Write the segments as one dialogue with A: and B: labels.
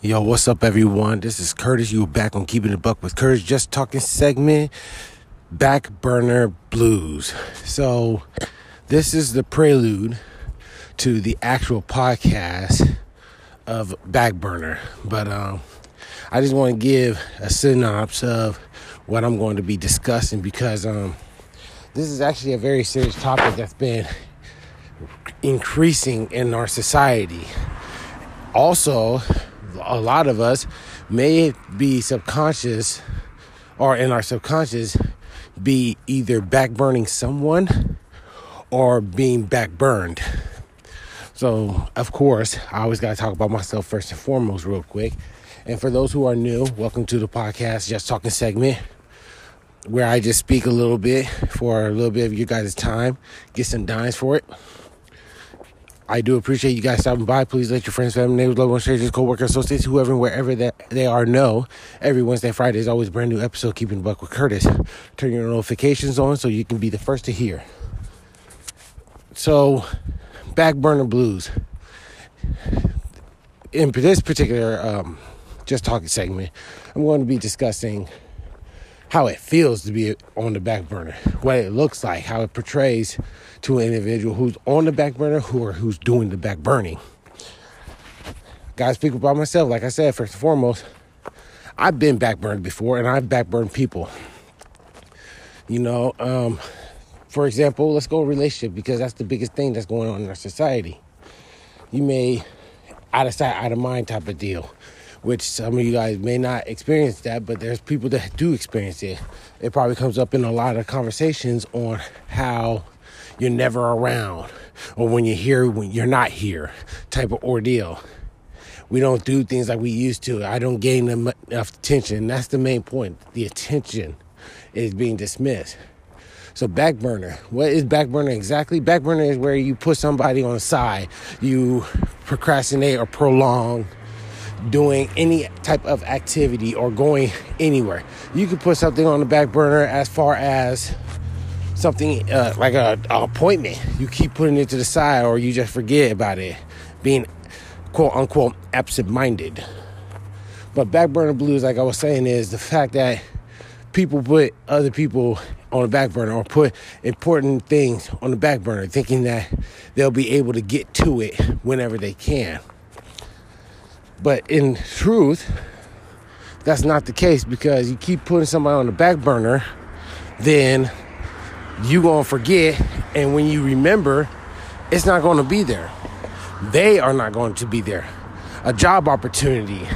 A: Yo, what's up, everyone? This is Curtis. You back on Keeping the Buck with Curtis, just talking segment, Back Burner Blues. So, this is the prelude to the actual podcast of Back Burner. But um, I just want to give a synopsis of what I'm going to be discussing because um, this is actually a very serious topic that's been increasing in our society. Also, a lot of us may be subconscious or in our subconscious be either backburning someone or being backburned. So, of course, I always got to talk about myself first and foremost, real quick. And for those who are new, welcome to the podcast, Just Talking segment, where I just speak a little bit for a little bit of you guys' time, get some dimes for it. I do appreciate you guys stopping by. Please let your friends, family, neighbors, loved ones, strangers, co-workers, associates, whoever, wherever that they are know. Every Wednesday, and Friday is always brand new episode. Keeping buck with Curtis. Turn your notifications on so you can be the first to hear. So, back burner blues. In this particular um, just talking segment, I'm going to be discussing how it feels to be on the back burner, what it looks like, how it portrays to an individual who's on the back burner who or who's doing the back burning. Gotta speak about myself. Like I said, first and foremost, I've been backburned before and I've backburned people. You know, um, for example, let's go relationship because that's the biggest thing that's going on in our society. You may out of sight, out of mind type of deal which some of you guys may not experience that, but there's people that do experience it. It probably comes up in a lot of conversations on how you're never around or when you're here when you're not here type of ordeal. We don't do things like we used to. I don't gain enough attention. That's the main point. The attention is being dismissed. So back burner. What is back burner exactly? Back burner is where you put somebody on the side. You procrastinate or prolong doing any type of activity or going anywhere. You could put something on the back burner as far as something uh, like a, a, appointment. You keep putting it to the side or you just forget about it, being quote unquote absent minded. But back burner blues, like I was saying, is the fact that people put other people on the back burner or put important things on the back burner, thinking that they'll be able to get to it whenever they can. But in truth, that's not the case because you keep putting somebody on the back burner, then you gonna forget, and when you remember, it's not gonna be there. They are not going to be there. A job opportunity,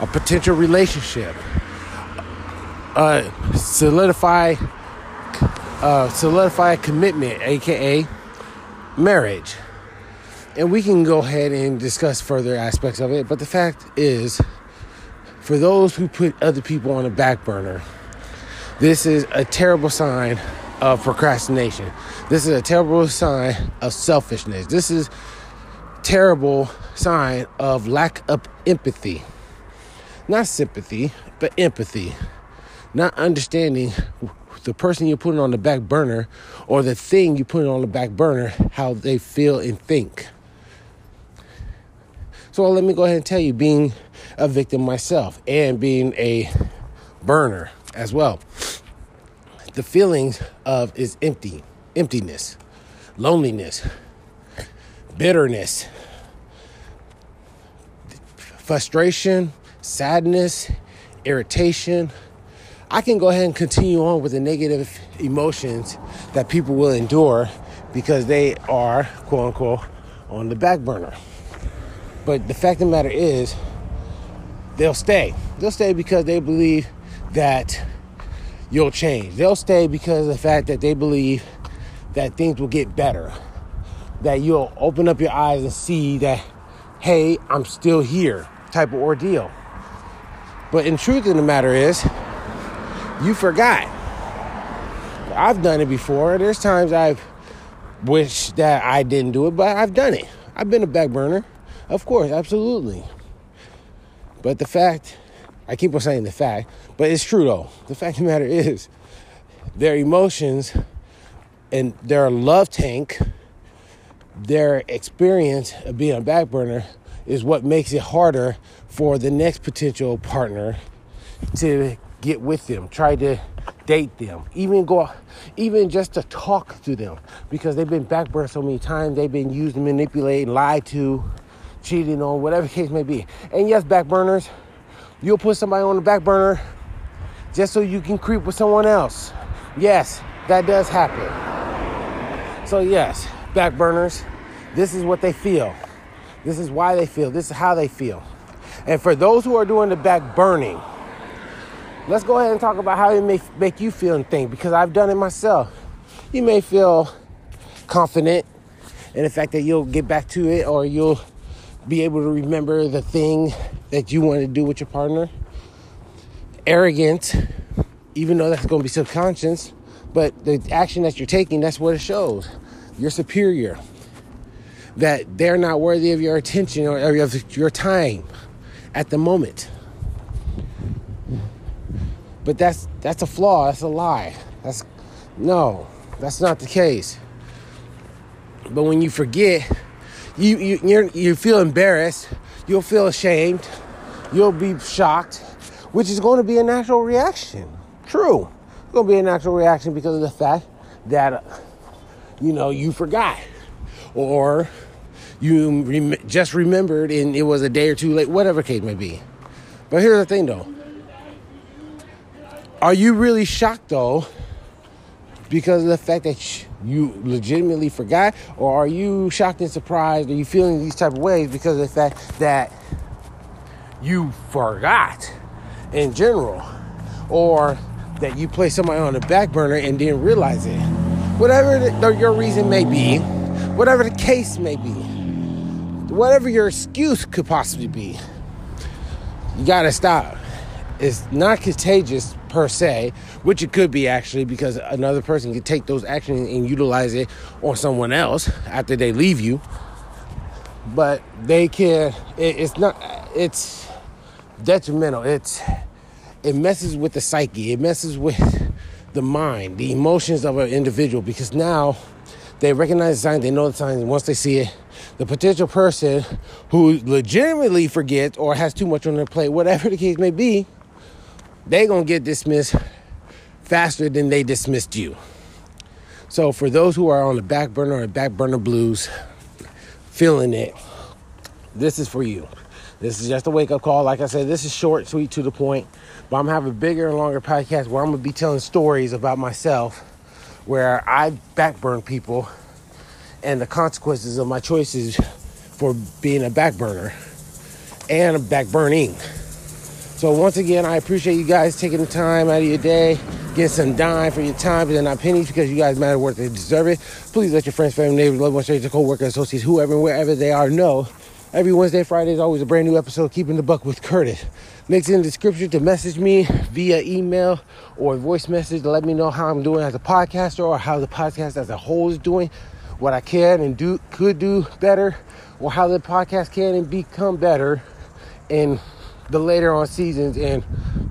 A: a potential relationship, a solidify, uh, solidify a commitment, aka marriage and we can go ahead and discuss further aspects of it. But the fact is, for those who put other people on a back burner, this is a terrible sign of procrastination. This is a terrible sign of selfishness. This is terrible sign of lack of empathy. Not sympathy, but empathy. Not understanding the person you're putting on the back burner or the thing you're putting on the back burner, how they feel and think. So let me go ahead and tell you, being a victim myself and being a burner as well, the feelings of is empty, emptiness, loneliness, bitterness, frustration, sadness, irritation. I can go ahead and continue on with the negative emotions that people will endure because they are, quote unquote, on the back burner. But the fact of the matter is, they'll stay. They'll stay because they believe that you'll change. They'll stay because of the fact that they believe that things will get better. That you'll open up your eyes and see that, hey, I'm still here type of ordeal. But in truth of the matter is, you forgot. I've done it before. There's times I've wished that I didn't do it, but I've done it. I've been a back burner. Of course, absolutely. But the fact, I keep on saying the fact, but it's true though. The fact of the matter is, their emotions and their love tank, their experience of being a back burner is what makes it harder for the next potential partner to get with them, try to date them, even go, even just to talk to them, because they've been backburned so many times, they've been used, manipulated, lied to, cheating on, whatever case may be. And yes, back burners, you'll put somebody on the back burner just so you can creep with someone else. Yes, that does happen. So yes, back burners, this is what they feel. This is why they feel. This is how they feel. And for those who are doing the back burning, let's go ahead and talk about how it may make you feel and think because I've done it myself. You may feel confident in the fact that you'll get back to it or you'll be able to remember the thing that you want to do with your partner. Arrogant, even though that's going to be subconscious, but the action that you're taking, that's what it shows. You're superior. That they're not worthy of your attention or of your time at the moment. But that's that's a flaw. That's a lie. That's no, that's not the case. But when you forget, you you you you feel embarrassed. You'll feel ashamed. You'll be shocked, which is going to be a natural reaction. True, it's going to be a natural reaction because of the fact that you know you forgot, or you rem- just remembered and it was a day or two late, whatever case may be. But here's the thing though. Are you really shocked though because of the fact that you legitimately forgot or are you shocked and surprised are you feeling these type of ways because of the fact that you forgot in general or that you placed somebody on the back burner and didn't realize it whatever the, your reason may be whatever the case may be whatever your excuse could possibly be, you gotta stop. It's not contagious per se, which it could be actually, because another person could take those actions and utilize it on someone else after they leave you. But they can. It, it's not. It's detrimental. It's it messes with the psyche. It messes with the mind, the emotions of an individual, because now they recognize the signs, they know the signs, once they see it, the potential person who legitimately forgets or has too much on their plate, whatever the case may be, they're gonna get dismissed faster than they dismissed you. So for those who are on the back burner or back burner blues, feeling it, this is for you. This is just a wake up call. Like I said, this is short, sweet, to the point. But I'm having a bigger and longer podcast where I'm gonna be telling stories about myself where I backburn people and the consequences of my choices for being a backburner and a backburning. So once again, I appreciate you guys taking the time out of your day, getting some dime for your time, but they're not pennies because you guys matter worth they deserve it. Please let your friends, family, neighbors, loved ones, strangers, co-workers, associates, whoever and wherever they are know. Every Wednesday, Friday is always a brand new episode, Keeping the Buck with Curtis. Links in the description to message me via email or voice message to let me know how I'm doing as a podcaster or how the podcast as a whole is doing, what I can and do could do better, or how the podcast can and become better in the later on seasons and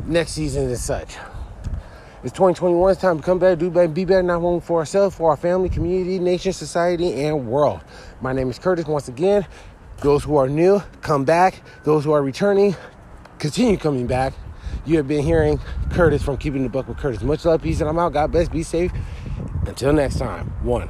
A: next seasons and such. It's 2021. It's time to come better, do better, be better, not only for ourselves, for our family, community, nation, society, and world. My name is Curtis. Once again, those who are new, come back. Those who are returning, continue coming back. You have been hearing Curtis from Keeping the Buck with Curtis. Much love, peace, and I'm out. God bless. Be safe. Until next time. One.